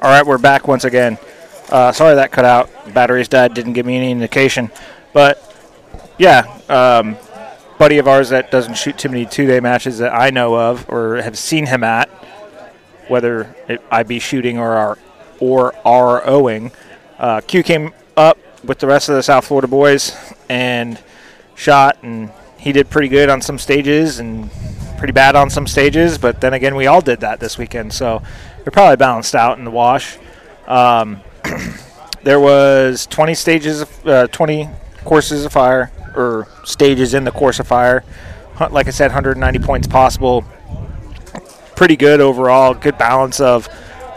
All right, we're back once again. Uh, sorry that cut out. Batteries died. Didn't give me any indication. But yeah, um, buddy of ours that doesn't shoot too many two-day matches that I know of or have seen him at, whether it, I be shooting or are or are owing. Uh, Q came up with the rest of the South Florida boys and shot, and he did pretty good on some stages and pretty bad on some stages. But then again, we all did that this weekend, so we're probably balanced out in the wash. Um, there was 20 stages, of, uh, 20 courses of fire or stages in the course of fire. Like I said, 190 points possible. Pretty good overall. Good balance of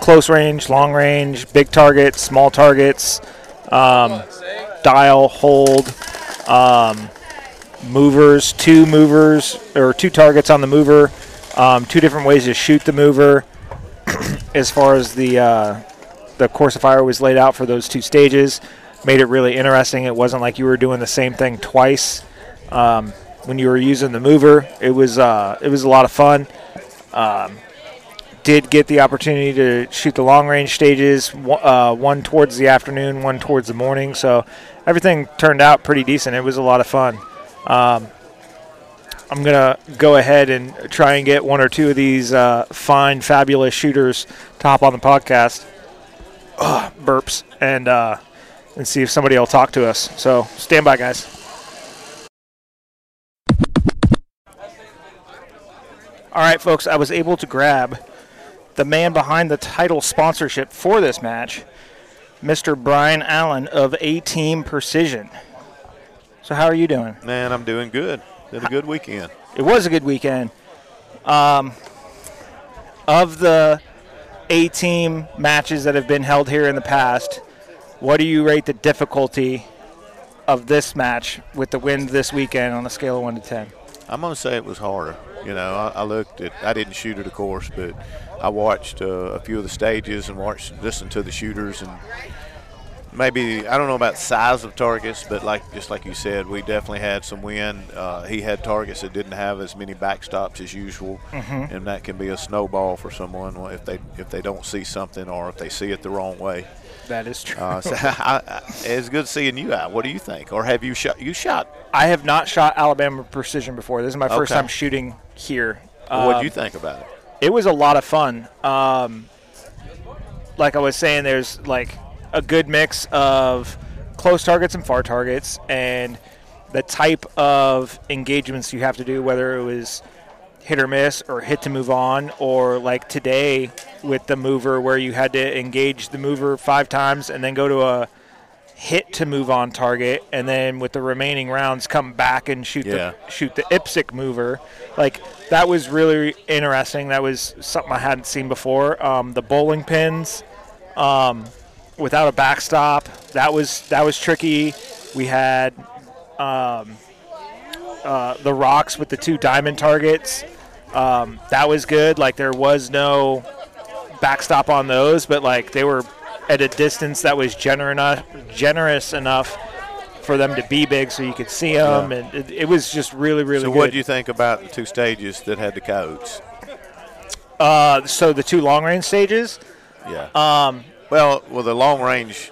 close range, long range, big targets, small targets, um, dial, hold, um, movers, two movers or two targets on the mover, um, two different ways to shoot the mover. as far as the uh, the course of fire was laid out for those two stages, made it really interesting. It wasn't like you were doing the same thing twice. Um, when you were using the mover, it was uh, it was a lot of fun. Um, did get the opportunity to shoot the long range stages, uh, one towards the afternoon, one towards the morning. So everything turned out pretty decent. It was a lot of fun. Um, I'm gonna go ahead and try and get one or two of these uh, fine, fabulous shooters top on the podcast. Ugh, burps and uh, and see if somebody will talk to us. So stand by, guys. All right, folks. I was able to grab the man behind the title sponsorship for this match, Mr. Brian Allen of A Team Precision. So how are you doing? Man, I'm doing good. Had a good weekend. It was a good weekend. Um, of the A team matches that have been held here in the past, what do you rate the difficulty of this match with the wind this weekend on a scale of 1 to 10? I'm gonna say it was harder. You know, I, I looked at. I didn't shoot it, of course, but I watched uh, a few of the stages and watched, listened to the shooters, and maybe I don't know about size of targets, but like just like you said, we definitely had some wind. Uh, he had targets that didn't have as many backstops as usual, and that can be a snowball for someone if they if they don't see something or if they see it the wrong way. That is true. Uh, so I, I, it's good seeing you out. What do you think? Or have you shot? You shot. I have not shot Alabama Precision before. This is my first Okay. time shooting here. what do Um, you think about it? it was a lot of fun. Um, like I was saying, there's like a good mix of close targets and far targets, and the type of engagements you have to do, whether it was hit or miss or hit to move on, or like today with the mover where you had to engage the mover five times and then go to a hit to move on target, and then with the remaining rounds come back and shoot Yeah. the shoot the IPSC mover. Like that was really interesting. That was something I hadn't seen before. Um, the bowling pins um, without a backstop. That was that was tricky. We had um, uh, the rocks with the two diamond targets. Um, that was good. Like there was no backstop on those, but like they were at a distance that was gener- enough, generous enough for them to be big, so you could see them, and it, it was just really, really So, good. what do you think about the two stages that had the codes? uh, so the two long range stages. Yeah. Um, well, well, the long range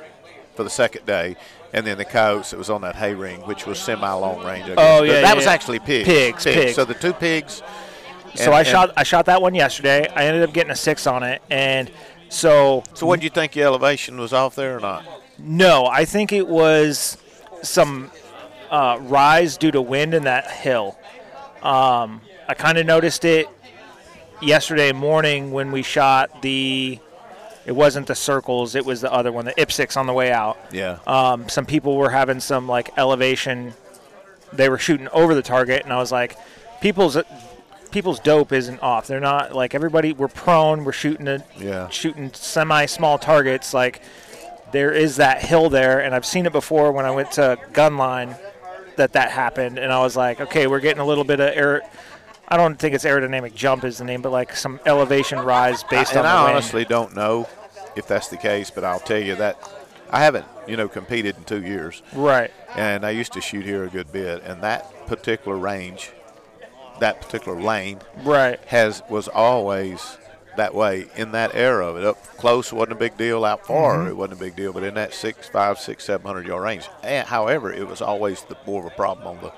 for the second day, and then the coyotes that was on that hay ring, which was semi long range. Oh, But yeah, that yeah, was actually pigs. Pigs, pigs. So the two pigs. so I shot I shot that one yesterday. I ended up getting a six on it, and so So, what do you think? The elevation was off there or not? No, I think it was some uh, rise due to wind in that hill. Um, I kind of noticed it yesterday morning when we shot the. It wasn't the circles; it was the other one, the IPSC on the way out. Yeah. Um, some people were having some like elevation. They were shooting over the target, and I was like, "People's people's dope isn't off. They're not like everybody. We're prone. We're shooting a, Yeah. shooting semi small targets. Like there is that hill there, and I've seen it before when I went to Gunline that that happened, and I was like, okay, we're getting a little bit of air. I don't think it's aerodynamic jump is the name, but like some elevation rise based and on I the wind. honestly don't know if that's the case, but I'll tell you that I haven't, you know, competed in two years, right. and I used to shoot here a good bit, and that particular range, that particular lane, Right. has was always that way in that era of it. Up close wasn't a big deal. Out far mm-hmm. it wasn't a big deal. But in that six, five, six, seven hundred yard range, and, however, it was always the more of a problem on the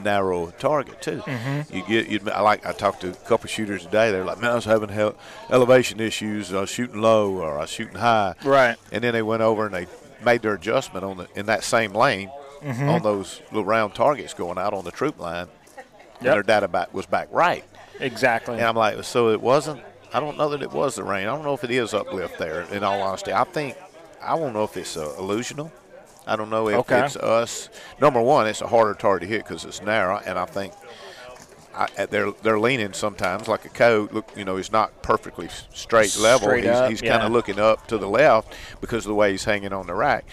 narrow target too. You get you I like I talked to a couple shooters today. They're like, man, I was having hel- elevation issues. I was shooting low or I was shooting high. Right. And then they went over and they made their adjustment on the in that same lane on those little round targets going out on the troop line. And Yep. their data back was back right. Exactly. And I'm like, so it wasn't. I don't know that it was the rain. I don't know if it is uplift there. In all honesty, I think I don't know if it's uh, illusional. I don't know if Okay. it's us. Number one, it's a harder target to hit because it's narrow, and I think I, they're they're leaning sometimes like a code. Look, you know, he's not perfectly straight level. He's he's kind of looking up to the left because of the way he's hanging on the rack.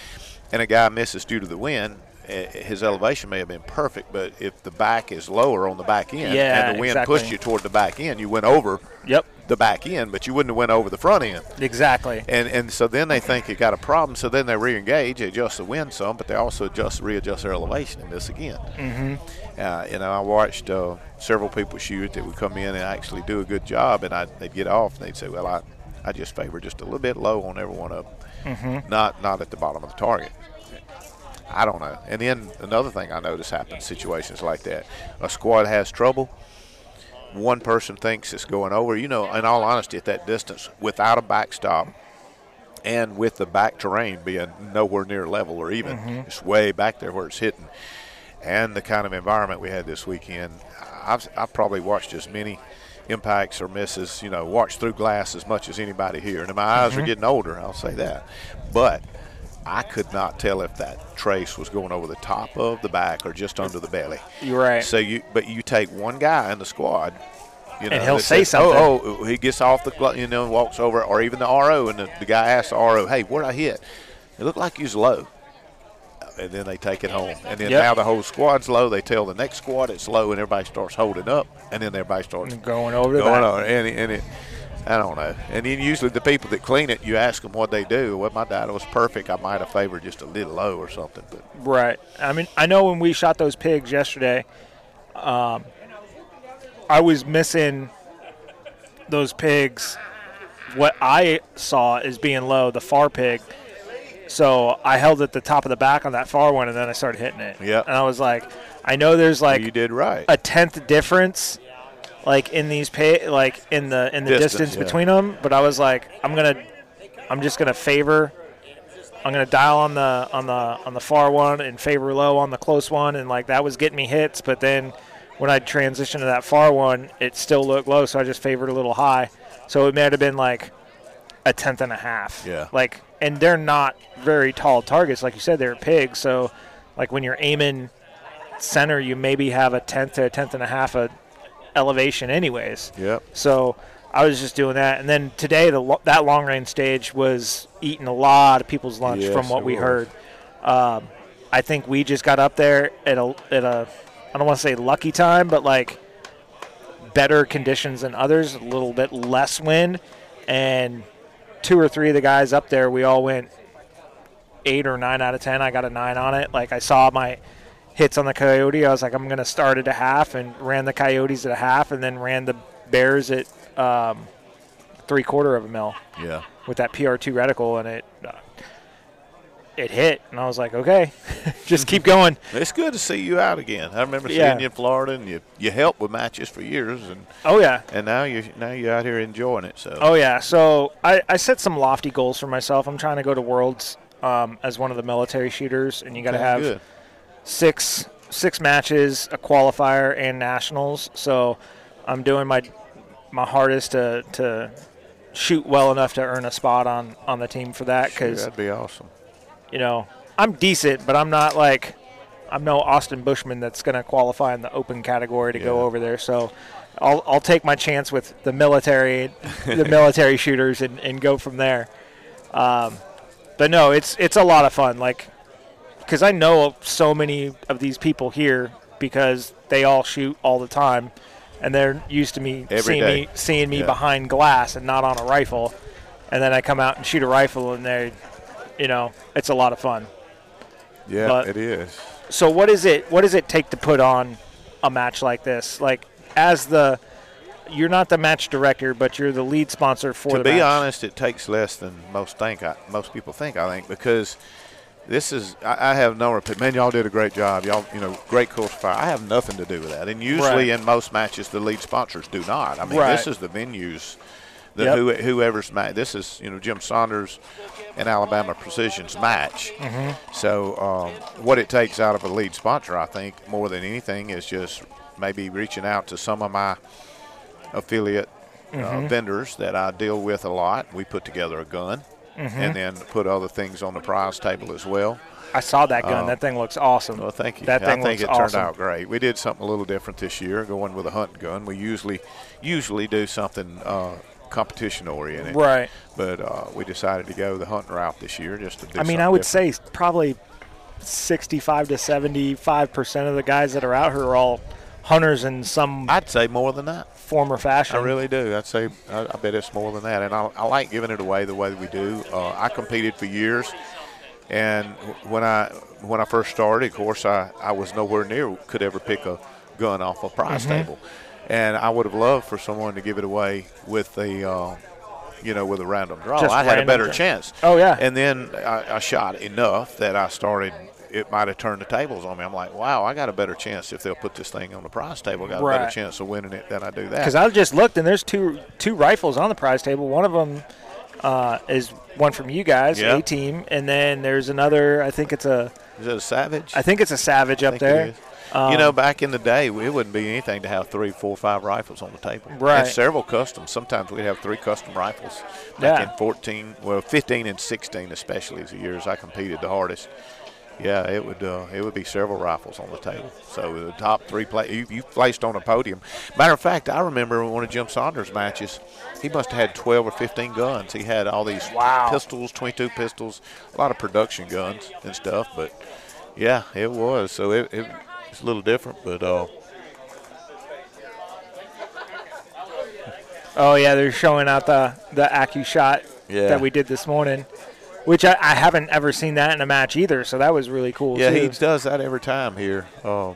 And a guy misses due to the wind. eh, His elevation may have been perfect, but if the back is lower on the back end Yeah, and the wind exactly. pushed you toward the back end, you went over yep. The back end, but you wouldn't have went over the front end. Exactly. And and so then they think you got a problem. So then they re-engage, they adjust the wind some, but they also adjust readjust their elevation and this again. Mm-hmm. Uh, you know, I watched uh, several people shoot that would come in and actually do a good job, and I, they'd get off and they'd say, "Well, I, I just favor just a little bit low on every one of them, not not at the bottom of the target." I don't know. And then another thing I notice happens situations like that. A squad has trouble one person thinks it's going over. You know, in all honesty, at that distance, without a backstop and with the back terrain being nowhere near level or even, mm-hmm. it's way back there where it's hitting, and the kind of environment we had this weekend, I've, I've probably watched as many impacts or misses, you know, watched through glass as much as anybody here. And my eyes are mm-hmm. getting older, I'll say that. But I could not tell if that trace was going over the top of the back or just under the belly. You're right. So you, but you take one guy in the squad, you know, And he'll say says, Oh, something. oh, he gets off the, you know, and walks over, or even the RO, and the, the guy asks the RO, "Hey, where'd I hit?" It looked like he was low, and then they take it home. And then Yep. now the whole squad's low. They tell the next squad it's low, and everybody starts holding up, and then everybody starts Going over the going back. on, and, it- and it. I don't know. And then usually the people that clean it, you ask them what they do. Well, my data was perfect. I might have favored just a little low or something, but Right. I mean, I know when we shot those pigs yesterday, um, I was missing those pigs. What I saw as being low, the far pig. So I held at the top of the back on that far one, and then I started hitting it. Yep. And I was like, I know there's like you did right. a tenth difference, like in these pay, like in the in the Distance, distance, yeah. between them. But I was like, I'm gonna, I'm just gonna favor. I'm gonna dial on the on the on the far one and favor low on the close one, and like that was getting me hits. But then when I transitioned to that far one, it still looked low, so I just favored a little high. So it might have been like a tenth and a half. Yeah. Like, and they're not very tall targets, like you said, they're pigs. So, like when you're aiming center, you maybe have a tenth to a tenth and a half of elevation, anyways. yep. So I was just doing that, and then today the lo- that long range stage was eating a lot of people's lunch Yes, from what we was. heard. Um, I think we just got up there at a at a I don't want to say lucky time, but like better conditions than others, a little bit less wind, and two or three of the guys up there, we all went eight or nine out of ten. I got a nine on it. Like I saw my hits on the coyote. I was like, I'm going to start at a half, and ran the coyotes at a half, and then ran the bears at um, three quarter of a mil Yeah. with that PR2 reticle, and it uh, it hit, and I was like, okay, just keep going. It's good to see you out again. I remember Yeah. seeing you in Florida, and you you helped with matches for years, and Oh yeah, and now you now you're out here enjoying it. So Oh yeah, so I, I set some lofty goals for myself. I'm trying to go to Worlds um, as one of the military shooters, and you got to have good. Six six matches, a qualifier, and nationals. So I'm doing my my hardest to to shoot well enough to earn a spot on on the team for that because that'd be awesome. you know I'm decent, but I'm not like I'm no Austin Bushman that's going to qualify in the open category to go over there. So I'll, I'll take my chance with the military, the military shooters, and, and go from there. Um, but no, it's it's a lot of fun. Like, because I know so many of these people here because they all shoot all the time, and they're used to me Every seeing day. me seeing me Yeah. behind glass and not on a rifle, and then I come out and shoot a rifle, and they, you know, it's a lot of fun. Yeah, But- it is. So what is it? What does it take to put on a match like this? Like as the you're not the match director, but you're the lead sponsor for to be match. honest, it takes less than most think. I, most people think. I think because this is. I, I have no opinion. Man, y'all did a great job. Y'all, you know, great course fire. I have nothing to do with that. And usually Right. in most matches, the lead sponsors do not. I mean, Right. this is the venues. The Yep. who, whoever's match. This is you know Jim Saunders and Alabama Precision's match. Mm-hmm. So um, what it takes out of a lead sponsor, I think, more than anything, is just maybe reaching out to some of my affiliate Mm-hmm. uh, vendors that I deal with a lot. We put together a gun Mm-hmm. and then put other things on the prize table as well. I saw that gun. Um, that thing looks awesome. Well, thank you. That thing I think it turned awesome. out great. We did something a little different this year, going with a hunting gun. We usually usually do something uh, competition oriented, Right. But uh, we decided to go the hunting route this year, just to do. I mean, I would different. say probably 65 to 75 percent of the guys that are out here are all hunters in some I'd say more than that. Form or fashion. I really do. I'd say I, I bet it's more than that, and I, I like giving it away the way that we do. Uh, I competed for years, and when I when I first started, of course, I, I was nowhere near could ever pick a gun off a prize Mm-hmm. table, and I would have loved for someone to give it away with the. Uh, you know, with a random draw, Just I had a better chance. Oh, yeah. And then I, I shot enough that I started. It might have turned the tables on me. I'm like, wow, I got a better chance if they'll put this thing on the prize table. I got a better chance of winning it than I do that. Because I just looked and there's two two rifles on the prize table. One of them uh, is one from you guys, Yeah. A team, and then there's another. I think it's a Is it a Savage? I think it's a Savage up think it there. is. Um, you know, back in the day, it wouldn't be anything to have three, four, five rifles on the table. Right. And several customs. Sometimes we'd have three custom rifles. Back Yeah. in 14, well, 15 and 16 especially is the years I competed the hardest. Yeah, it would uh, it would be several rifles on the table. So the top three play you, you placed on a podium. Matter of fact, I remember one of Jim Saunders' matches. He must have had 12 or 15 guns. He had all these Wow. pistols, 22 pistols, a lot of production guns and stuff. But yeah, it was. So it, it it's a little different, but uh, Oh yeah, they're showing out the the Acu shot Yeah. that we did this morning, which I, I haven't ever seen that in a match either. So that was really cool. yeah, too. he does that every time here. Um,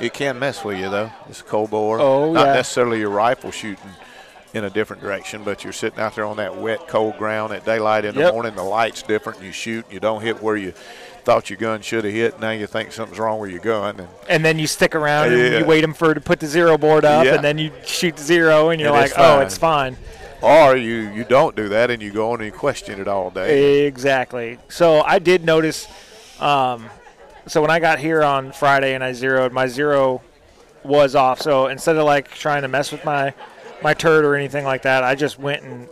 it can mess with you though. It's a cold bore. Oh, Not yeah. necessarily your rifle shooting in a different direction, but you're sitting out there on that wet, cold ground at daylight in the Yep. morning. The light's different. You shoot. You don't hit where you thought your gun should have hit. Now you think something's wrong with your gun. And and then you stick around and you wait him for to put the zero board up, Yeah. and then you shoot zero, and you're And like, it's oh, it's fine. Or you you don't do that and you go on and you question it all day. Exactly. So I did notice. Um, so when I got here on Friday and I zeroed, my zero was off. So instead of like trying to mess with my my turret or anything like that, I just went and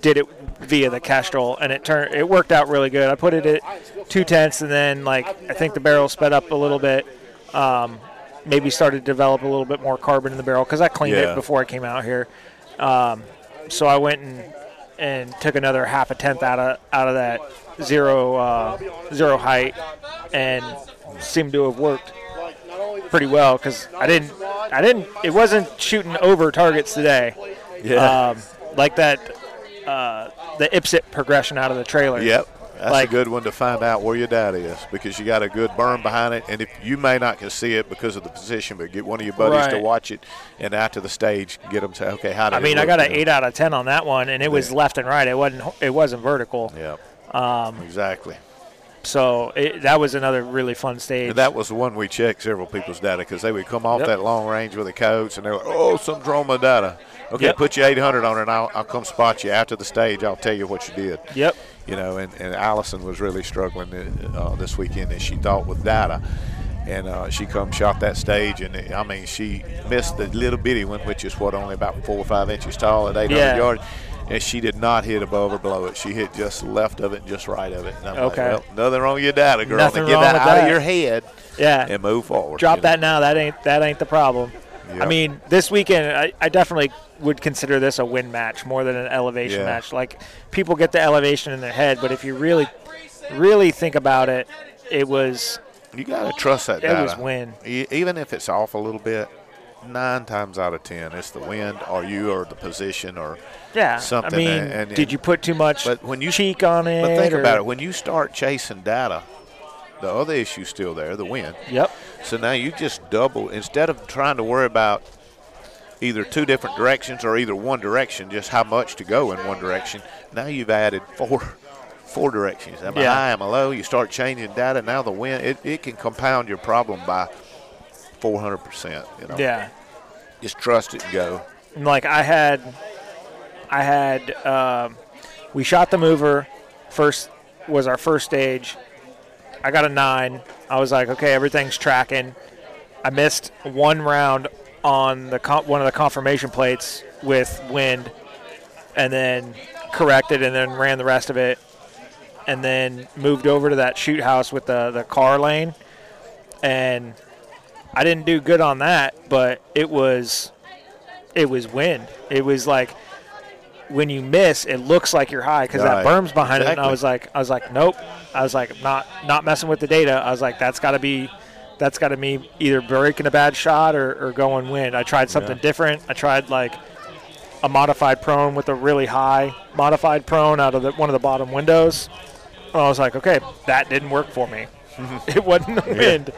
did it via the Kestrel, and it turned it worked out really good. I put it at two tenths, and then like I think the barrel sped up a little bit. Um, maybe started to develop a little bit more carbon in the barrel because I cleaned Yeah. it before I came out here. Um, so I went and and took another half a tenth out of out of that zero uh, zero height, and seemed to have worked pretty well because I didn't I didn't it wasn't shooting over targets today. Yeah. Um, like that uh, the IPSC progression out of the trailer. Yep. That's Like- a good one to find out where your data is because you got a good burn behind it. And if you may not can see it because of the position, but get one of your buddies to watch it and after the stage, get them to say, okay, how did I mean, I got an eight out of ten on that one, and it was left and right. It wasn't it wasn't vertical. Yeah. Um, exactly. So it, that was another really fun stage. And that was the one we checked several people's data because they would come off Yep. that long range with the coats and they're like, oh, some my data. Okay, Yep. put your 800 on it and I'll, I'll come spot you after the stage. I'll tell you what you did. yep. you know, and, and Allison was really struggling uh, this weekend as she thought with data. And uh, she come shot that stage, and I mean, she missed the little bitty one, which is what only about four or five inches tall at 800 Yeah. yards. And she did not hit above or below it. She hit just left of it and just right of it. And I'm Okay. like, well, nothing wrong with your data, girl. Nothing get wrong that with out that. of your head Yeah. and move forward. Drop you know. that now. That ain't that ain't the problem. I mean, this weekend I, I definitely would consider this a win match more than an elevation Yeah. match. Like people get the elevation in their head, but if you really, really think about it, it was You got to trust that It data. was wind. E- Even if it's off a little bit, nine times out of ten, it's the wind or you or the position or yeah. Something, I mean, and- and- did you put too much But when you- cheek on it? But think or- about it. When you start chasing data, the other issue's still there, the wind. Yep. So now you just double instead of trying to worry about either two different directions or either one direction, just how much to go in one direction. Now you've added four four directions. Am I Yeah. high? Am I low? You start changing data. Now the wind it, it can compound your problem by 400 percent. You know, Yeah. just trust it and go. And, like I had, I had, um, we shot the mover. First was our first stage. I got a nine. I was like, okay, everything's tracking. I missed one round on the con- one of the confirmation plates with wind, and then corrected, and then ran the rest of it, and then moved over to that shoot house with the the car lane, and I didn't do good on that, but it was it was wind. It was like when you miss, it looks like you're high because Right. that berm's behind it. And I was like, I was like, nope. I was like, not not messing with the data. I was like, that's got to be, that's got to be either breaking a bad shot or, or going wind. I tried something Yeah. different. I tried like a modified prone with a really high modified prone out of the, one of the bottom windows. And I was like, okay, that didn't work for me. it wasn't the wind.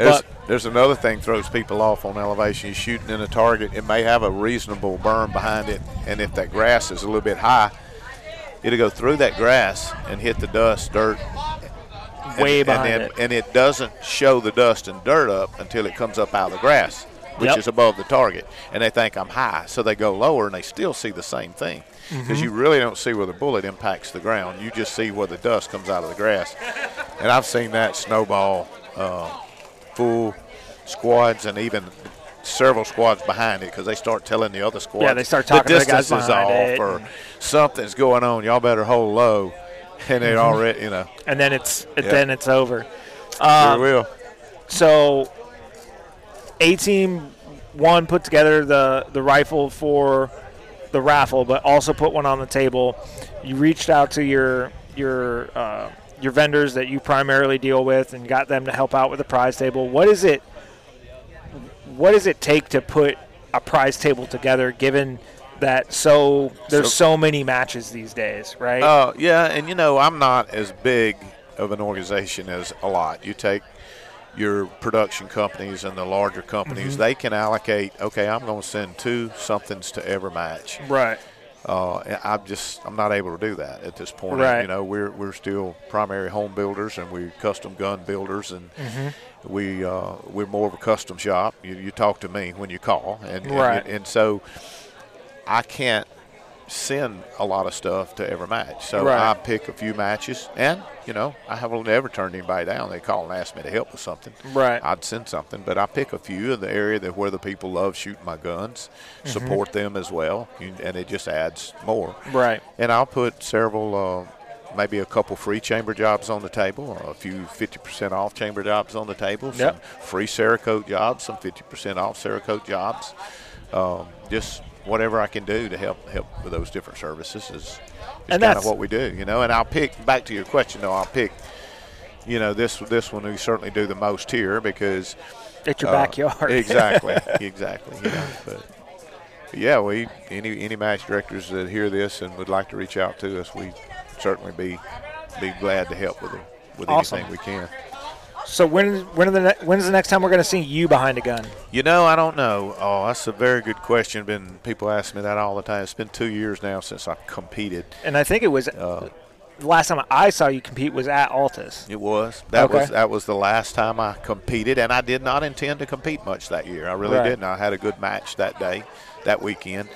There's, But- there's another thing throws people off on elevation. You're shooting in a target. It may have a reasonable berm behind it, and if that grass is a little bit high, it'll go through that grass and hit the dust, dirt, and- Way and, behind then, it. And it doesn't show the dust and dirt up until it comes up out of the grass, which Yep. is above the target. And they think I'm high, so they go lower and they still see the same thing. Because Mm-hmm. you really don't see where the bullet impacts the ground. You just see where the dust comes out of the grass. And I've seen that snowball uh, full squads and even several squads behind it because they start telling the other squads. Yeah, they start talking to the guys is off it or something's going on. Y'all better hold low. And it already, you know, And then it's then it's over. sure Um, will. So, A team one put together the the rifle for the raffle, but also put one on the table. You reached out to your your uh, your vendors that you primarily deal with and got them to help out with the prize table. What is it? What does it take to put a prize table together? Given that so there's So- so, many matches these days, right? Uh, yeah, and you know, I'm not as big of an organization as a lot. You take your production companies and the larger companies, Mm-hmm. they can allocate, okay, I'm going to send two somethings to every match. right. Uh, I'm just I'm not able to do that at this point. Right. You know, we're we're still primary home builders and we're custom gun builders, and Mm-hmm. we uh, we're more of a custom shop. You, you talk to me when you call, and and- and, so I can't send a lot of stuff to every match. So Right. I pick a few matches, and you know I haven't ever turned anybody down. They call and ask me to help with something. Right. I'd send something, but I pick a few in the area that where the people love shooting my guns, Mm-hmm. support them as well, and it just adds more. Right. And I'll put several, uh, maybe a couple free chamber jobs on the table, a few 50% off chamber jobs on the table, some Yep. free Cerakote jobs, some 50% off Cerakote jobs. Um, just whatever I can do to help help with those different services is, is And kind that's- of what we do, you know. And I'll pick back to your question though. I'll pick, you know, this this one we certainly do the most here because At your uh, backyard. exactly, exactly. You know, but yeah, we any any match directors that hear this and would like to reach out to us, we certainly be be glad to help with it with Awesome. anything we can. So when when are the ne- when's the next time we're going to see you behind a gun? You know, I don't know. Oh, that's a very good question. Been people ask me that all the time. It's been two years now since I competed. And I think it was Uh, the last time I saw you compete was at Altus. It was that Okay. was that was the last time I competed, and I did not intend to compete much that year. I really Right. didn't. I had a good match that day, that weekend.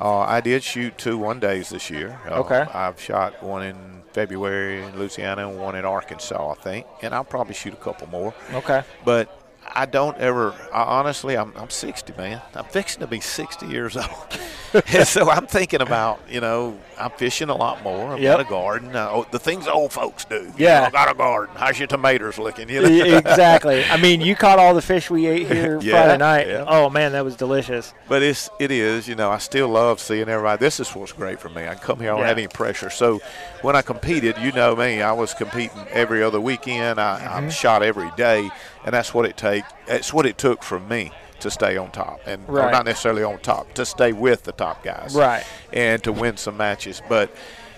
Uh, I did shoot two one days this year. Uh, Okay. I've shot one in February in Louisiana and one in Arkansas, I think, and I'll probably shoot a couple more. Okay. But I don't ever. I, honestly, I'm, I'm 60, man. I'm fixing to be 60 years old, and so I'm thinking about, you know, I'm fishing a lot more. I've Yep. got a garden. Uh, oh, the things old folks do. You Yeah. know, got a garden. How's your tomatoes looking? You know. Exactly. I mean, you caught all the fish we ate here Yeah, Friday night. yeah. Oh man, that was delicious. But it's it is, you know, I still love seeing everybody. This is what's great for me. I come here, I don't Yeah. have any pressure. So when I competed, you know me, I was competing every other weekend. I, Mm-hmm. I shot every day, and that's what it take. That's what it took from me to stay on top, and Right. not necessarily on top, to stay with the top guys, Right. and to win some matches. But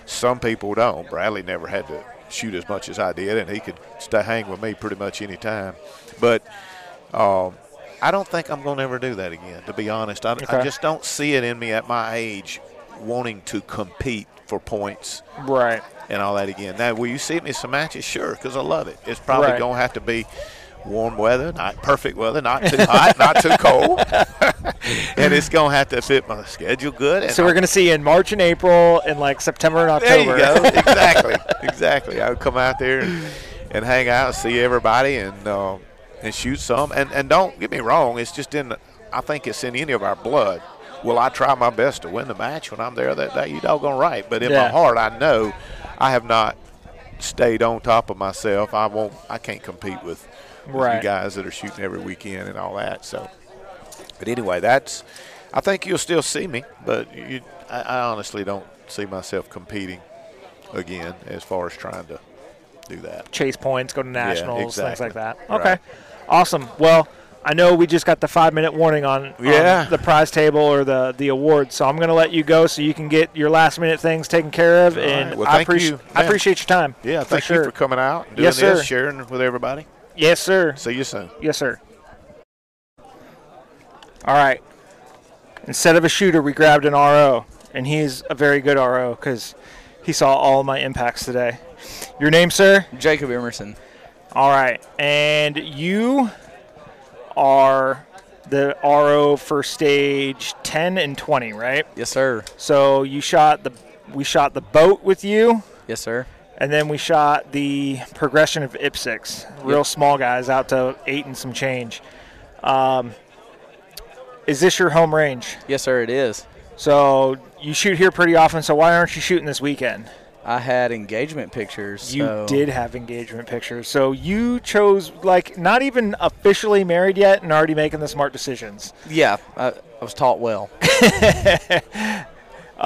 some people don't. Bradley never had to shoot as much as I did, and he could stay hang with me pretty much any time. But um, I don't think I'm going to ever do that again. To be honest, I, Okay. I just don't see it in me at my age wanting to compete for points Right. and all that again. Now, will you see me some matches? Sure, because I love it. It's probably Right. going to have to be warm weather, not perfect weather, not too hot, not too cold, and it's going to have to fit my schedule good. And So we're going to see in March and April and like September and October. There you go. exactly, exactly. I would come out there and, and hang out, and see everybody, and uh, and shoot some. And and don't get me wrong, it's just in. I think it's in any of our blood. Will I try my best to win the match when I'm there that day? You doggone right. But in Yeah. my heart, I know I have not stayed on top of myself. I won't. I can't compete with Right. you guys that are shooting every weekend and all that. So, but anyway, that's. I think you'll still see me, but you, I, I honestly don't see myself competing again as far as trying to do that. chase points, go to nationals, things exactly. like that. Right. Okay, awesome. Well, I know we just got the five minute warning on, on the prize table or the the awards, so I'm going to let you go so you can get your last minute things taken care of. All and right. Well, I you. I appreciate your time. Yeah, thank sure. you for coming out and doing Yes, this, sir. sharing with everybody. Yes, sir. See you soon. Yes, sir. All right. Instead of a shooter, we grabbed an RO, and he's a very good RO because he saw all my impacts today. Your name, sir? Jacob Emerson. All right, and you are the RO for stage 10 and 20, right? Yes, sir. So you shot the we shot the boat with you, Yes, sir. And then we shot the progression of IPSCs, real Yep. small guys out to eight and some change. Um, is this your home range? Yes, sir. It is. So you shoot here pretty often. So why aren't you shooting this weekend? I had engagement pictures. You so- did have engagement pictures. So you chose like not even officially married yet and already making the smart decisions. Yeah, I, I was taught well.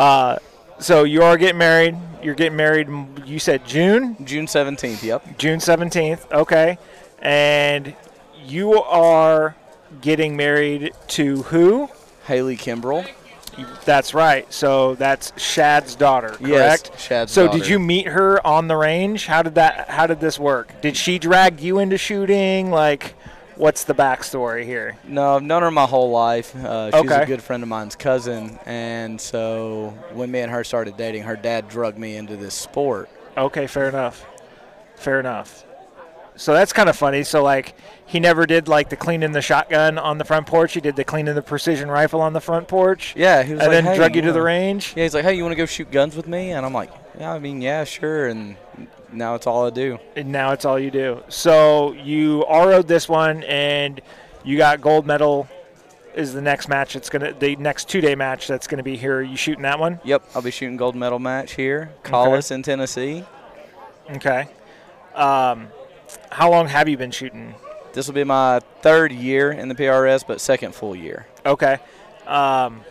So you are getting married. You're getting married. You said June, June seventeenth. Yep. June 17th. Okay. And you are getting married to who? Haley Kimbrell. That's right. So that's Shad's daughter, Yes, correct? Shad's so daughter. did you meet her on the range? How did that how did this work? Did she drag you into shooting? Like what's the backstory here? No, I've known her my whole life. Uh, she's Okay. a good friend of mine's cousin, and so when me and her started dating, her dad drugged me into this sport. Okay, fair enough. Fair enough. So that's kind of funny. So like he never did like the cleaning the shotgun on the front porch. He did the cleaning the precision rifle on the front porch. Yeah, he was And like, then hey, drug you to the range. Yeah, he's like, hey, you want to go shoot guns with me? And I'm like, yeah, I mean, yeah, sure. And now it's all I do. And now it's all you do. So you RO'd this one and you got gold medal is the next match It's gonna the next two day match that's gonna be here. You shooting that one? Yep, I'll be shooting gold medal match here. Call Okay. us in Tennessee. Okay. Um, how long have you been shooting? This will be my third year in the PRS, but second full year. Okay. Um,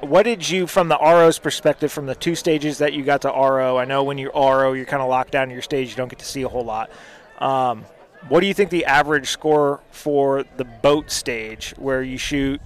what did you, from the RO's perspective, from the two stages that you got to RO? I know when you RO, you're kind of locked down in your stage. You don't get to see a whole lot. Um, what do you think the average score for the boat stage, where you shoot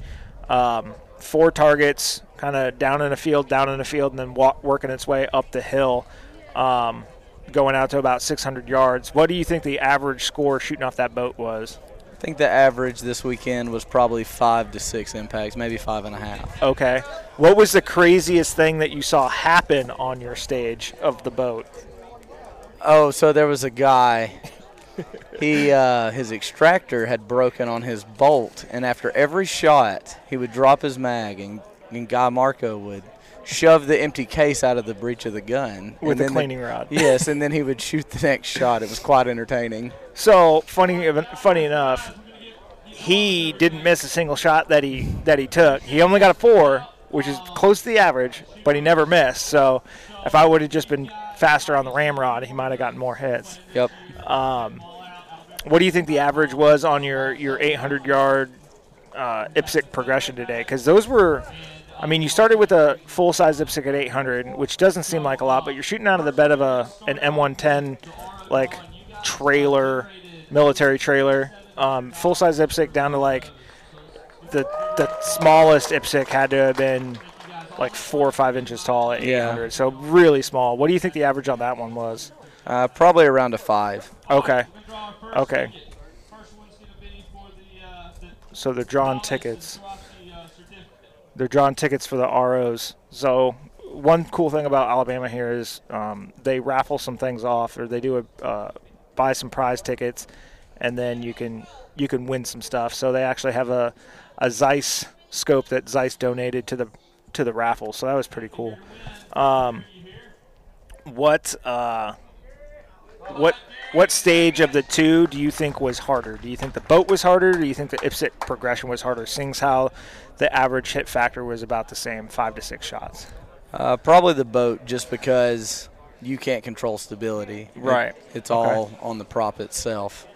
um, four targets, kind of down in a field, down in a field, and then walk, working its way up the hill, um, going out to about 600 yards? What do you think the average score shooting off that boat was? I think the average this weekend was probably five to six impacts, maybe five and a half. Okay. What was the craziest thing that you saw happen on your stage of the boat? Oh, so there was a guy. He uh, his extractor had broken on his bolt, and after every shot, he would drop his mag, and, and Guy Marco would shove the empty case out of the breech of the gun With the cleaning rod. yes, and then he would shoot the next shot. It was quite entertaining. So funny, funny enough, he didn't miss a single shot that he that he took. He only got a four, which is close to the average, but he never missed. So if I would have just been faster on the ramrod, he might have gotten more hits. Yep. Um, What do you think the average was on your your 800 yard uh, IPSC progression today? Because those were, I mean, you started with a full size IPSC at 800, which doesn't seem like a lot, but you're shooting out of the bed of a an M110 like trailer, military trailer, um, full size IPSC down to like the the smallest IPSC had to have been like four or five inches tall at Yeah. 800, so really small. What do you think the average on that one was? Uh, probably around a five. Okay, okay. so they're drawing tickets. They're drawing tickets for the ROs. So one cool thing about Alabama here is um, they raffle some things off, or they do a uh, buy some prize tickets, and then you can you can win some stuff. So they actually have a a Zeiss scope that Zeiss donated to the to the raffle. So that was pretty cool. Um, what uh, what what stage of the two do you think was harder? Do you think the boat was harder? do you think the IPSC progression was harder? Seeing how the average hit factor was about the same, five to six shots. Uh, probably the boat, just because you can't control stability. Right. It, it's okay. all on the prop itself.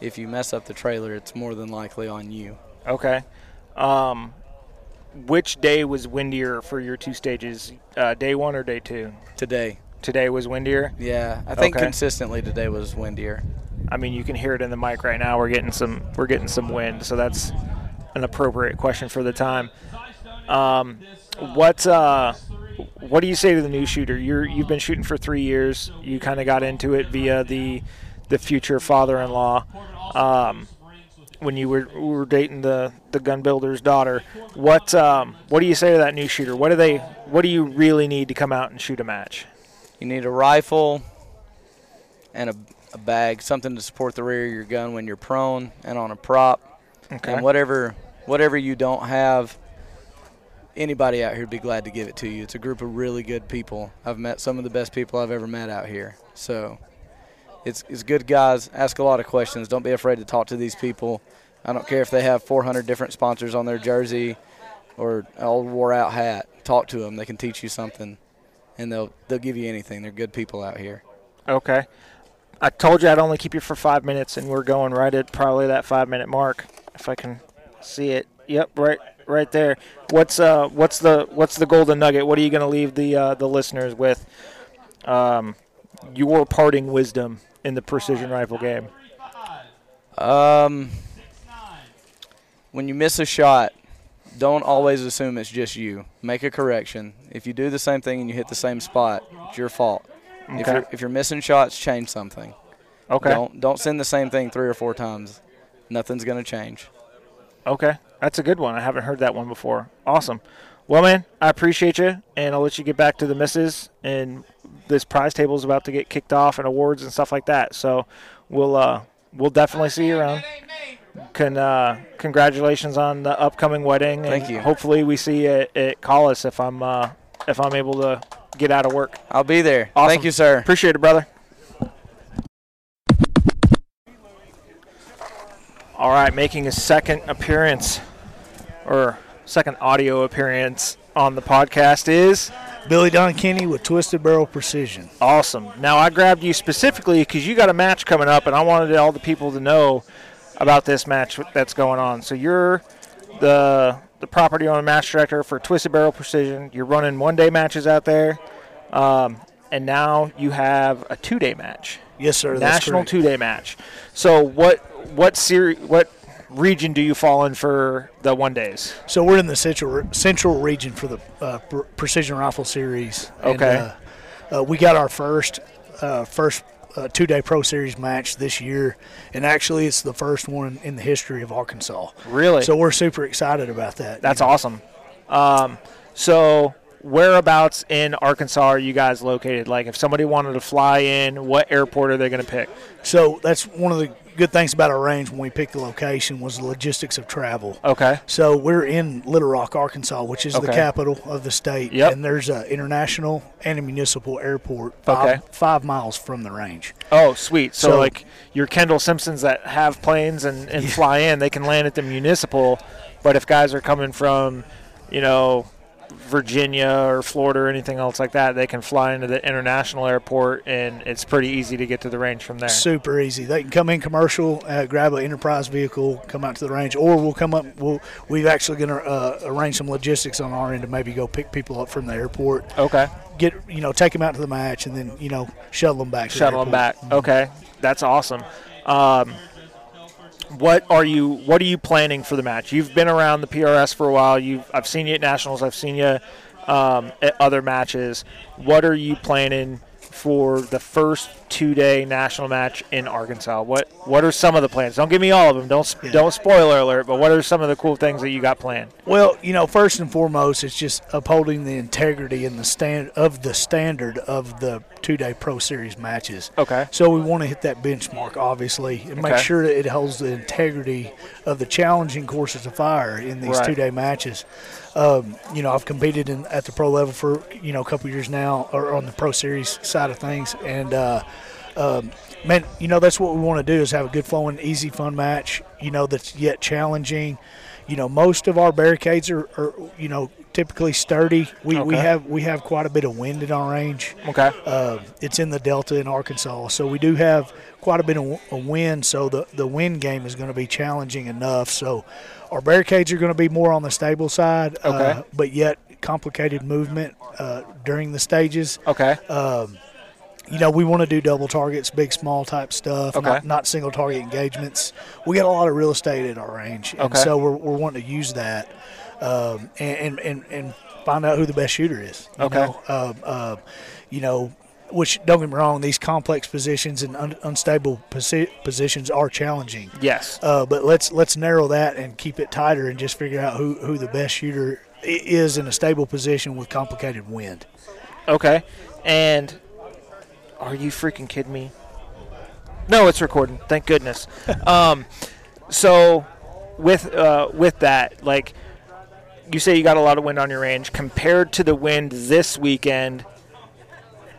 If you mess up the trailer, it's more than likely on you. Okay. Um, which day was windier for your two stages? Uh, day one or day two? Today. Today was windier. Yeah, I think okay. consistently today was windier. I mean, you can hear it in the mic right now. We're getting some. We're getting some wind, so that's an appropriate question for the time. Um, what uh, what do you say to the new shooter? You're you've been shooting for three years. You kind of got into it via the the future father-in-law. Um, when you were, were dating the, the gun builder's daughter, what um, what do you say to that new shooter? What do they what do you really need to come out and shoot a match? You need a rifle and a, a bag, something to support the rear of your gun when you're prone and on a prop. Okay. And whatever whatever you don't have, anybody out here would be glad to give it to you. It's a group of really good people. I've met some of the best people I've ever met out here. So it's, it's good guys. Ask a lot of questions. Don't be afraid to talk to these people. I don't care if they have 400 different sponsors on their jersey or an old wore out hat. Talk to them. They can teach you something, and they'll they'll give you anything. They're good people out here. Okay. I told you I'd only keep you for five minutes, and we're going right at probably that five minute mark. If I can see it. Yep, right, right there. What's uh, what's the what's the golden nugget? What are you going to leave the uh, the listeners with? Um, your parting wisdom in the precision rifle game. Um, when you miss a shot, don't always assume it's just you. Make a correction. If you do the same thing and you hit the same spot, it's your fault. Okay. If you're if you're missing shots, change something. Okay. Don't don't send the same thing three or four times. Nothing's gonna change. Okay, that's a good one. I haven't heard that one before. Awesome. Well, man, I appreciate you, and I'll let you get back to the misses. And this prize table is about to get kicked off, and awards and stuff like that. So we'll uh, we'll definitely see you around. Can uh, congratulations on the upcoming wedding. Thank you. Hopefully, we see you at, at Collis if I'm uh, if I'm able to get out of work. I'll be there. Awesome. Thank you, sir. Appreciate it, brother. All right, making a second appearance or second audio appearance on the podcast is Billy Don Kenny with Twisted Barrel Precision. Awesome. Now I grabbed you specifically because you got a match coming up, and I wanted all the people to know about this match that's going on. So you're the the property owner match director for Twisted Barrel Precision. You're running one day matches out there, um, and now you have a two day match. Yes, sir. National two day match. So what what series what region do you fall in for the one days? So we're in the central central region for the uh, precision rifle series. Okay. And, uh, uh, we got our first uh, first uh, two day pro series match this year, and actually it's the first one in the history of Arkansas. Really? So we're super excited about that. That's you know? awesome. Um, so whereabouts in Arkansas are you guys located? Like, if somebody wanted to fly in, what airport are they going to pick? So that's one of the good things about our range when we picked the location was the logistics of travel. Okay. So we're in Little Rock, Arkansas, which is okay. the capital of the state. Yep. And there's an international and a municipal airport five, okay. five miles from the range. Oh, sweet. So, so like your Kendall Simpsons that have planes and, and yeah. fly in, they can land at the municipal. But if guys are coming from, you know, Virginia or Florida or anything else like that, they can fly into the international airport, and it's pretty easy to get to the range from there. Super easy. They can come in commercial, uh, grab an enterprise vehicle, come out to the range, or we'll come up. We'll we've actually going to uh, arrange some logistics on our end to maybe go pick people up from the airport. Okay. Get you know take them out to the match, and then you know shuttle them back. Shuttle the them back. Mm-hmm. Okay, that's awesome. Um, what are you what are you planning for the match? You've been around the PRS for a while. You I've seen you at nationals. I've seen you um, at other matches. What are you planning for the first two-day national match in Arkansas? What What are some of the plans? Don't give me all of them. Don't Yeah. don't spoiler alert. But what are some of the cool things that you got planned? Well, you know, first and foremost, it's just upholding the integrity and the stand of the standard of the two-day Pro Series matches. Okay. So we want to hit that benchmark, obviously, and make sure that it holds the integrity of the challenging courses of fire in these Right. two-day matches. Um, you know, I've competed in, at the pro level for you know a couple years now, or on the Pro Series side of things, and uh, um, man, you know that's what we want to do is have a good flowing, easy, fun match. You know that's yet challenging. You know, most of our barricades are, are you know typically sturdy. We, we have we have quite a bit of wind in our range. Okay. Uh, it's in the Delta in Arkansas, so we do have quite a bit of of wind. So the the wind game is going to be challenging enough. So our barricades are going to be more on the stable side, Okay. uh, but yet complicated movement uh, during the stages. Okay. You know, we want to do double targets, big, small type stuff, Okay. not, not single target engagements. We got a lot of real estate at our range, and Okay. so we're, we're wanting to use that um, and, and, and, find out who the best shooter is. Okay. Know? Um, uh, you know, which don't get me wrong, these complex positions and un- unstable posi- positions are challenging. yes. Uh, but let's let's narrow that and keep it tighter and just figure out who, who the best shooter is in a stable position with complicated wind. Okay. And are you freaking kidding me? No, it's recording. Thank goodness. um, so with uh, with that, like you say, you got a lot of wind on your range compared to the wind this weekend.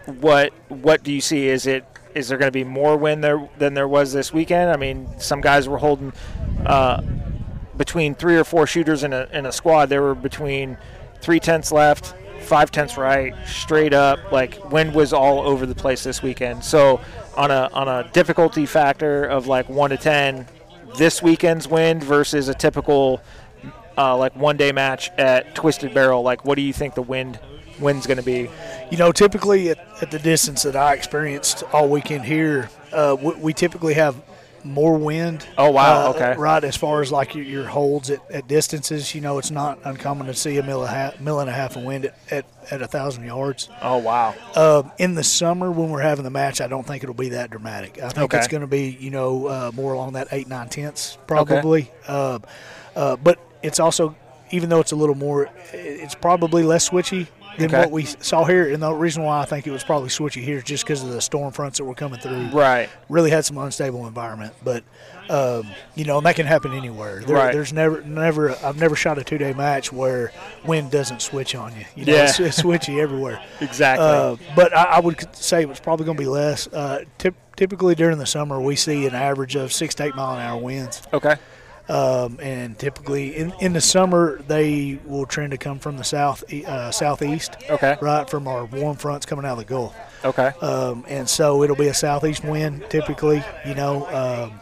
What what do you see? Is it is there going to be more wind there than there was this weekend? I mean, some guys were holding uh, between three or four shooters in a in a squad. There were between three tenths left, five tenths right, straight up. Like wind was all over the place this weekend. So on a on a difficulty factor of like one to ten, this weekend's wind versus a typical uh, like one day match at Twisted Barrel. Like, what do you think the wind wind's going to be? You know, typically at, at the distance that I experienced all weekend here, uh, we, we typically have more wind. Oh, wow, uh, okay. Right, as far as like your, your holds at, at distances, you know, it's not uncommon to see a mil, and a half, mil and a half of wind at, at, at a thousand yards. Oh wow. Uh, in the summer when we're having the match, I don't think it'll be that dramatic. I think Okay. it's going to be, you know, uh, more along that eight, nine tenths probably. Uh, uh, but it's also, even though it's a little more, it's probably less switchy than Okay. what we saw here. And the reason why I think it was probably switchy here is just because of the storm fronts that were coming through. Right. Really had some unstable environment, but um, you know, and that can happen anywhere. There, Right. There's never, never, I've never shot a two day match where wind doesn't switch on you. You know, Yeah. it's, it's switchy everywhere. Exactly. Uh, but I, I would say it's probably going to be less. Uh, typ- typically during the summer, we see an average of six to eight mile an hour winds, okay. Um, and typically in, in the summer they will trend to come from the south uh, southeast, Okay. right from our warm fronts coming out of the Gulf, Okay. um, and so it'll be a southeast wind typically. You know, um,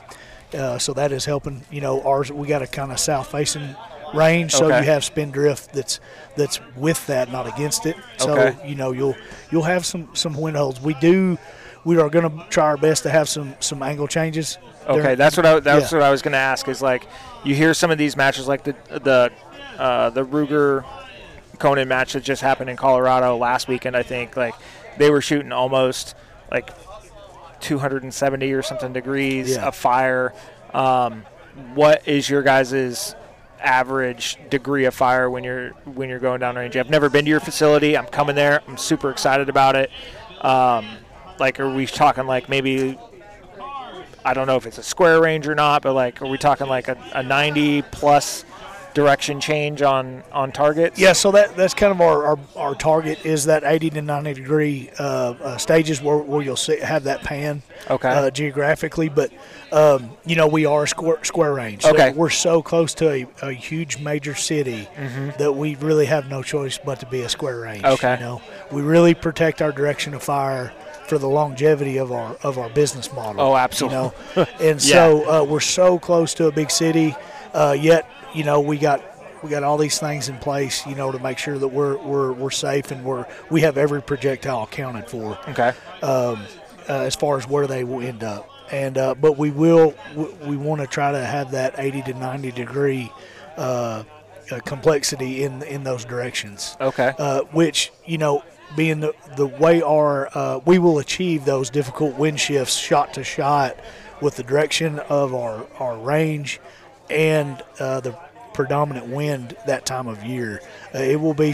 uh, so that is helping. You know, ours we got a kind of south facing range, so Okay. you have spin drift that's that's with that, not against it. So Okay. you know you'll you'll have some some wind holds. We do. We are going to try our best to have some some angle changes. Okay, during- that's what I that's yeah. what I was going to ask. Is like you hear some of these matches, like the the uh, the Ruger Conan match that just happened in Colorado last weekend. I think like they were shooting almost like 270 or something degrees Yeah. of fire. Um, what is your guys' average degree of fire when you're when you're going down range? I've never been to your facility. I'm coming there. I'm super excited about it. Um, like, are we talking like maybe I don't know if it's a square range or not, but like, are we talking like a, a 90 plus direction change on on targets? Yeah, so that that's kind of our, our, our target is that 80 to 90 degree uh, uh, stages where, where you'll see, have that pan Okay. uh, geographically. But, um, you know, we are square, square range. So Okay. we're so close to a, a huge major city that we really have no choice but to be a square range. Mm-hmm. Okay. You know, we really protect our direction of fire for the longevity of our of our business model. Oh, absolutely. You know, and so uh, we're so close to a big city, uh, yet you know we got we got all these things in place, you know, to make sure that we're we're, we're safe and we're we have every projectile accounted for Okay. uh, as far as where they will end up. And uh, but we will we, we want to try to have that 80 to 90 degree uh, uh, complexity in in those directions Okay. uh, which you know being the, the way our uh, we will achieve those difficult wind shifts shot to shot with the direction of our, our range and uh, the predominant wind that time of year. Uh, it will be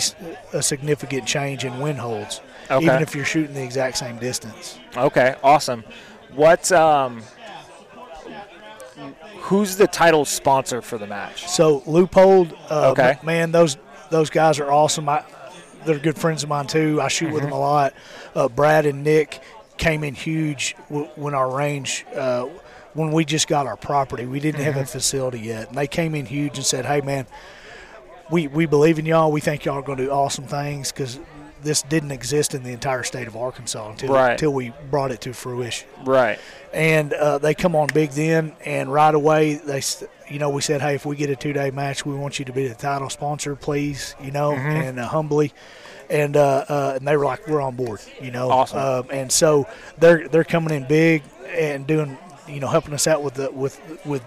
a significant change in wind holds, Okay. even if you're shooting the exact same distance. Okay, awesome. What um who's the title sponsor for the match? So Loophole, uh, Okay. man, those those guys are awesome. I, they're good friends of mine too. I shoot with Mm-hmm. them a lot. Uh, Brad and Nick came in huge w- when our range. Uh, when we just got our property, we didn't Mm-hmm. have a facility yet, and they came in huge and said, "Hey, man, we we believe in y'all. We think y'all are going to do awesome things because this didn't exist in the entire state of Arkansas until Right. until we brought it to fruition." Right. and uh, they come on big then and right away they you know we said hey if we get a two day match we want you to be the title sponsor please you know and uh, humbly. And uh, uh, and they were like we're on board you know. Awesome. um, and so they're they're coming in big and doing you know helping us out with the with with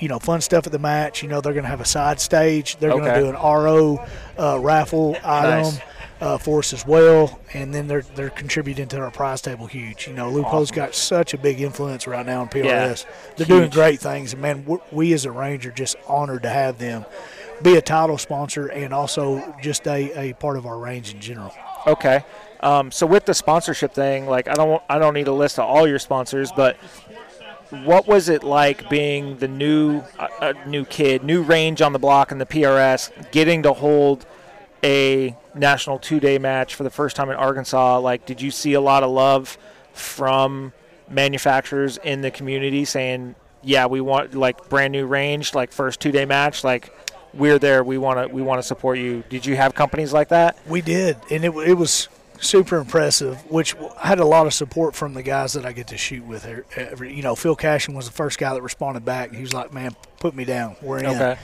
you know fun stuff at the match. You know they're going to have a side stage. They're going to do an ro uh, raffle item. Nice. Uh, for us as well, and then they're they're contributing to our prize table huge. You know, Loophole's got such a big influence right now in PRS. Yeah, They're doing great things, and man, we, we as a range are just honored to have them be a title sponsor and also just a, a part of our range in general. Okay. Um, so with the sponsorship thing, like I don't I don't need a list of all your sponsors, but what was it like being the new uh, uh, new kid, new range on the block in the PRS, getting to hold a national two-day match for the first time in Arkansas? Like, did you see a lot of love from manufacturers in the community saying, "Yeah, we want like brand new range, like first two-day match, like." We're there. We want to. We want to support you. Did you have companies like that? We did, and it, it was super impressive. Which I had a lot of support from the guys that I get to shoot with. Here, every, you know, Phil Cashin was the first guy that responded back. He was like, "Man, put me down. We're in." Okay.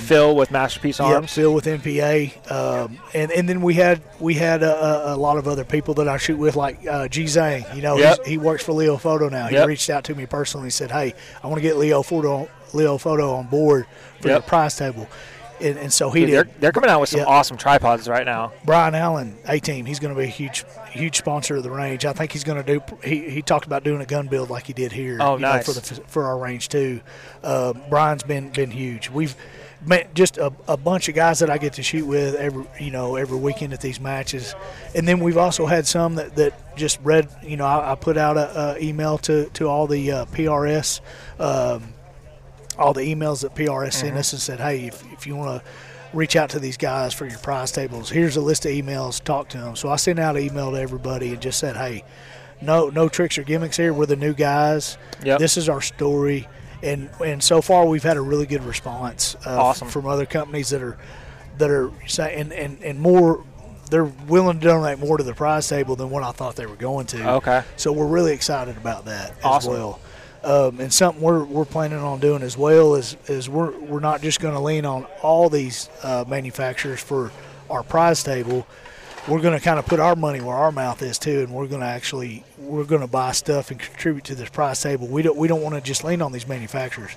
Phil with Masterpiece Yep, Arms. Phil with MPA, um, and and then we had we had a, a, lot of other people that I shoot with, like uh, G Zhang. You know, Yep. he works for Leofoto now. Yep. He reached out to me personally and said, "Hey, I want to get Leofoto Leo Photo on board for Yep. your prize table," and, and so he Dude, they're, did. they're coming out with some Yeah. awesome tripods right now. Brian Allen, A team, he's going to be a huge huge sponsor of the range. I think he's going to do. He, he talked about doing a gun build like he did here. Oh, you know, nice. for the for our range too. Uh, Brian's been been huge. We've met just a, a bunch of guys that I get to shoot with every you know every weekend at these matches, and then we've also had some that, that just read. You know, I, I put out a, a email to to all the uh, PRS. Um, all the emails that PRS sent us and said, hey, if, if you want to reach out to these guys for your prize tables, here's a list of emails. Talk to them. So I sent out an email to everybody and just said, hey, no no tricks or gimmicks here. We're the new guys. Yep. This is our story. And and so far we've had a really good response uh, Awesome. from other companies that are that are saying and, and, and more they're willing to donate more to the prize table than what I thought they were going to. Okay. So we're really excited about that Awesome. as well. Um, and something we're, we're planning on doing as well is, is we're, we're not just going to lean on all these uh, manufacturers for our prize table. We're going to kind of put our money where our mouth is too, and we're going to actually we're going to buy stuff and contribute to this prize table. We don't we don't want to just lean on these manufacturers.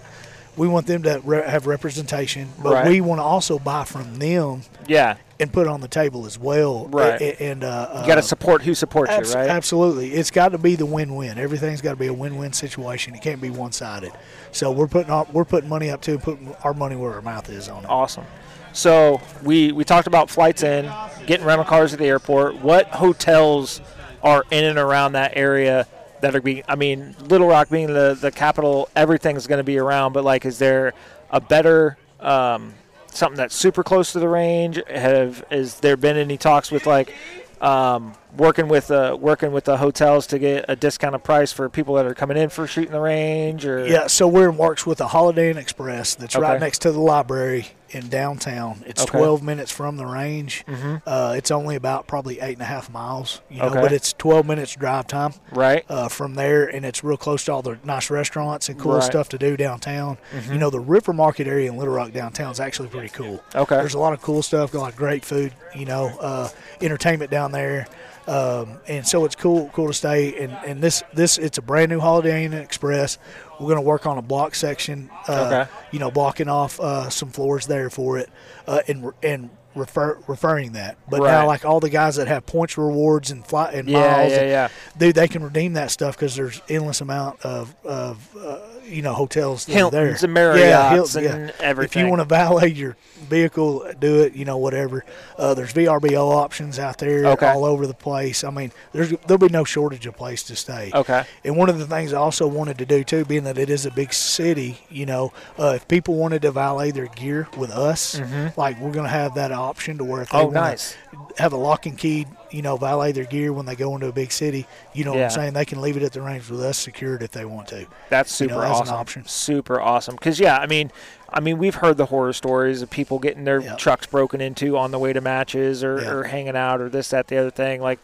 We want them to re- have representation, but Right. we want to also buy from them Yeah. and put it on the table as well. Right. A- And, uh, You got to uh, support who supports Abs- you, right? Absolutely. It's got to be the win-win. Everything's got to be a win-win situation. It can't be one-sided. So we're putting our, we're putting money up too, putting our money where our mouth is on it. Awesome. So we we talked about flights in, getting rental cars at the airport. What hotels are in and around that area that are being? I mean, Little Rock being the the capital, everything's going to be around. But like, is there a better um, something that's super close to the range? Have has there been any talks with like? Um, working with uh, working with the hotels to get a discounted price for people that are coming in for shooting the range, or Yeah, so we're in works with the Holiday Inn Express that's right next to the library in downtown. It's Okay. 12 minutes from the range. Uh, it's only about probably eight and a half miles, you know, Okay. but it's 12 minutes drive time. right? uh, from there, and it's real close to all the nice restaurants and cool Right. Mm-hmm. stuff to do downtown. You know, the River Market area in Little Rock downtown is actually pretty cool. Okay. there's a lot of cool stuff, got a lot of great food, you know, uh, entertainment down there, um, and so it's cool, cool to stay. And, and this this it's a brand new Holiday Inn Express. We're going to work on a block section, uh, Okay. you know, blocking off uh, some floors there for it, uh, and and refer, referring that. But Right. now, like all the guys that have points rewards and fly and Yeah, miles, yeah, yeah. dude, they can redeem that stuff because there's endless amount of of uh, you know hotels. Hiltons and Marriott's yeah, Hilton, and yeah. everything. If you want to valet your vehicle, do it. You know, whatever. Uh, there's VRBO options out there Okay. all over the place. I mean, there's there'll be no shortage of place to stay. Okay. And one of the things I also wanted to do too, being that it is a big city, you know, uh, if people wanted to valet their gear with us, like we're going to have that option to where if they Mm-hmm. Oh, nice. have a lock and key, you know, valet their gear when they go into a big city, you know what I'm saying? They can leave it at the range with us secured if they want to. That's you super know, as an awesome. option. Super awesome. Because yeah, I mean, I mean, we've heard the horror stories of people getting their Yeah. trucks broken into on the way to matches or, Yeah. or hanging out or this, that, the other thing. Like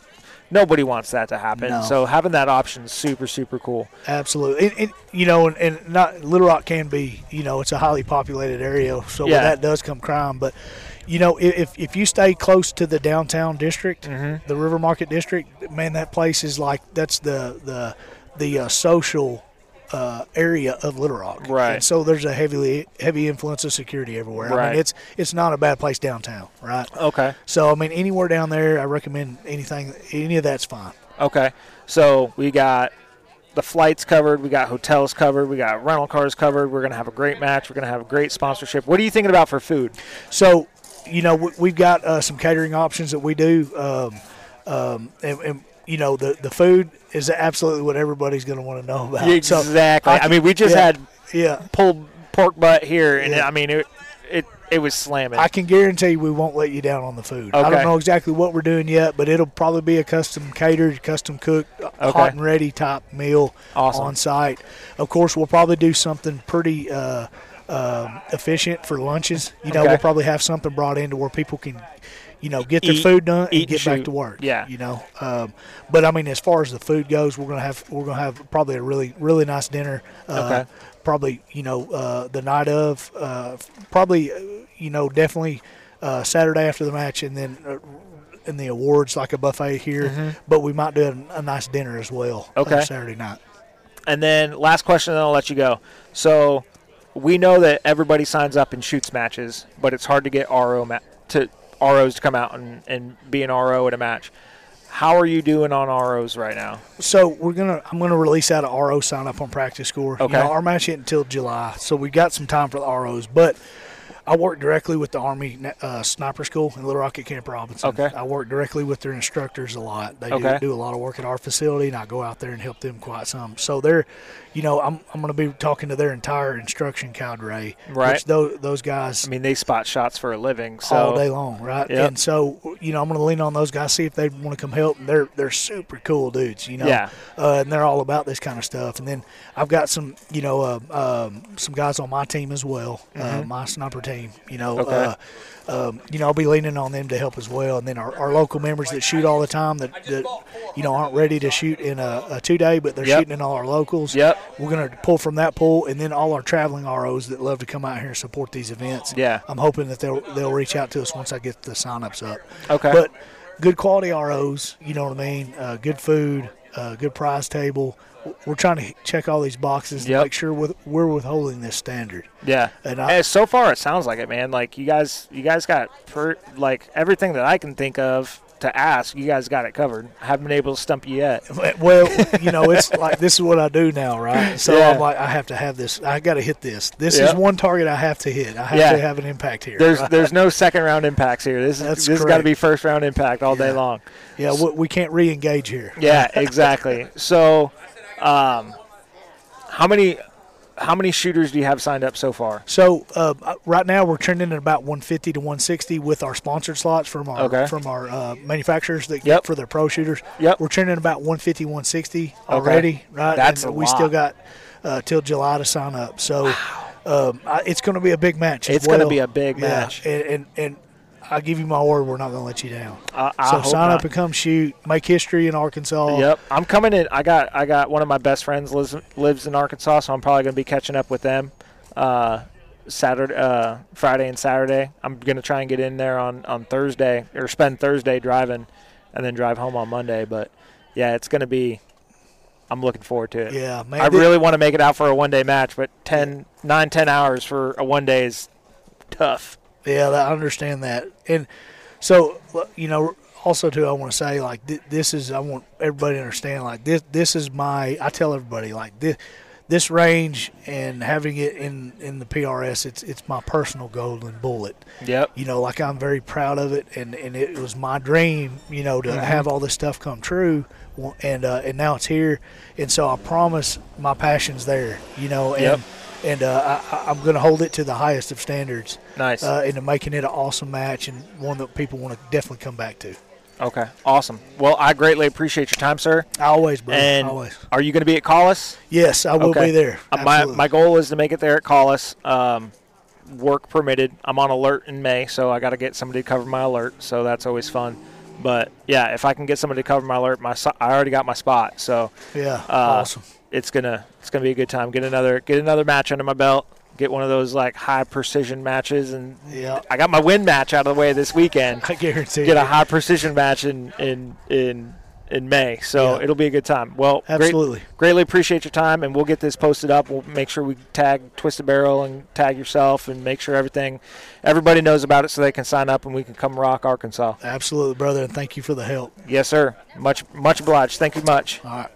nobody wants that to happen. No. So having that option is super, super cool. Absolutely, you know, and, and not Little Rock can be, you know, it's a highly populated area, so Yeah. that does come crime. But you know, if if you stay close to the downtown district, Mm-hmm. the River Market district, man, that place is like that's the the the uh, social. Uh, area of Little Rock, Right. And so there's a heavily heavy influence of security everywhere. I Right. mean, it's it's not a bad place downtown, right? Okay. So I mean, anywhere down there, I recommend anything. Any of that's fine. Okay. So we got the flights covered, we got hotels covered, we got rental cars covered. We're gonna have a great match. We're gonna have a great sponsorship. What are you thinking about for food? So, you know, we, we've got uh, some catering options that we do, um, um, and, and you know, the the food is absolutely what everybody's going to want to know about. So, Exactly. I, mean, we just yeah, had yeah. pulled pork butt here, and Yeah. I mean, it it it was slamming. I can guarantee we won't let you down on the food. Okay. I don't know exactly what we're doing yet, but it'll probably be a custom catered, custom cooked, uh, Okay. hot and ready type meal Awesome. on site. Of course, we'll probably do something pretty uh, um, efficient for lunches. You know, Okay. we'll probably have something brought in to where people can, you know, get their Eat- food done and get and back to work. Yeah. you know. Um, but I mean, as far as the food goes, we're gonna have we're gonna have probably a really really nice dinner. Uh, Okay. Probably you know uh, the night of, uh, probably uh, you know definitely uh, Saturday after the match, and then. Uh, in the awards, like a buffet here, but we might do a, a nice dinner as well. uh, Mm-hmm. Okay. Saturday night. And then last question, then I'll let you go. So we know that everybody signs up and shoots matches, but it's hard to get RO ma- to ROs to come out and, and be an RO at a match. How are you doing on ROs right now? So we're gonna I'm gonna release out a RO sign up on PractiScore. Okay. You know, our match isn't until July, so we've got some time for the ROs. But I work directly with the Army uh, Sniper School in Little Rock at Camp Robinson. Okay. I work directly with their instructors a lot. They Okay. do, do a lot of work at our facility, and I go out there and help them quite some. So they're, you know, I'm, I'm going to be talking to their entire instruction cadre. Right. Which those, those guys I mean, they spot shots for a living, so all day long, right? Yep. And so, you know, I'm going to lean on those guys, see if they want to come help. And they're they're super cool dudes, you know. Yeah. Uh, and they're all about this kind of stuff. And then I've got some, you know, uh, um, some guys on my team as well, uh, my sniper team. You know, Mm-hmm. Okay. Um, you know, I'll be leaning on them to help as well. And then our, our local members that shoot all the time that, that you know aren't ready to shoot in a, a two day, but they're Yep. shooting in all our locals. Yep. We're going to pull from that pool, and then all our traveling ROs that love to come out here and support these events. Yeah. I'm hoping that they'll they'll reach out to us once I get the signups up. Okay. But good quality ROs, you know what I mean? Uh, good food, uh, good prize table. We're trying to check all these boxes Yep. and make sure with, we're withholding this standard. yeah. And I- so far, it sounds like it, man. Like you guys, you guys got per, like everything that I can think of to ask. You guys got it covered. I haven't been able to stump you yet. Well, you know, it's like this is what I do now, right? So Yeah. I'm like, I have to have this. I got to hit this. This Yep. is one target I have to hit. I have Yeah. to have an impact here. There's right? there's no second round impacts here. This is That's this has got to be first round impact all day long. yeah, we, we can't re-engage here. Yeah, exactly. So, um, how many how many shooters do you have signed up so far? So uh, right now we're trending at about 150 to 160 with our sponsored slots from our Okay. from our uh, manufacturers that Yep. for their pro shooters. Yep. We're trending about 150 160 already. Right. That's and a we lot. still got uh, till July to sign up. So um, it's going to be a big match. It's gonna be a big Yeah, match. And, and and I give you my word, we're not going to let you down. Uh, so sign not. up and come shoot. Make history in Arkansas. Yep, I'm coming in. I got I got one of my best friends lives lives in Arkansas, so I'm probably gonna be catching up with them. Uh, Saturday, uh, Friday, and Saturday. I'm gonna try and get in there on on Thursday or spend Thursday driving, and then drive home on Monday. But yeah, it's gonna be. I'm looking forward to it. Yeah, man. I really want to make it out for a one day match, but 10, 9, 10 hours for a one day is tough. Yeah, I understand that. And so, you know, also too, I want to say like th- this is I want everybody to understand like this. This is my. I tell everybody like this. This range and having it in, in the PRS, it's it's my personal golden bullet. Yep. You know, like I'm very proud of it, and, and it was my dream, you know, to Mhm. have all this stuff come true, and uh, and now it's here, and so I promise my passion's there, you know, and Yep. And uh, I, I'm going to hold it to the highest of standards Nice. uh, into making it an awesome match and one that people want to definitely come back to. okay. Awesome. Well, I greatly appreciate your time, sir. Always, bro. And always. are you going to be at Collis? Yes, I will Okay. be there. Uh, my Absolutely. my goal is to make it there at Collis. Um, work permitted. I'm on alert in May, so I got to get somebody to cover my alert. So that's always fun. But yeah, if I can get somebody to cover my alert, my I already got my spot. So yeah, uh, awesome. It's gonna it's gonna be a good time. Get another get another match under my belt. Get one of those like high precision matches, and Yeah, I got my win match out of the way this weekend. I guarantee. Get a high precision match in in in in May. So Yeah. it'll be a good time. Well, great, Absolutely. greatly appreciate your time, and we'll get this posted up. We'll make sure we tag Twisted Barrel and tag yourself, and make sure everything, everybody knows about it, so they can sign up and we can come rock Arkansas. Absolutely, brother, and thank you for the help. Yes, sir. Much much obliged. Thank you much. All right.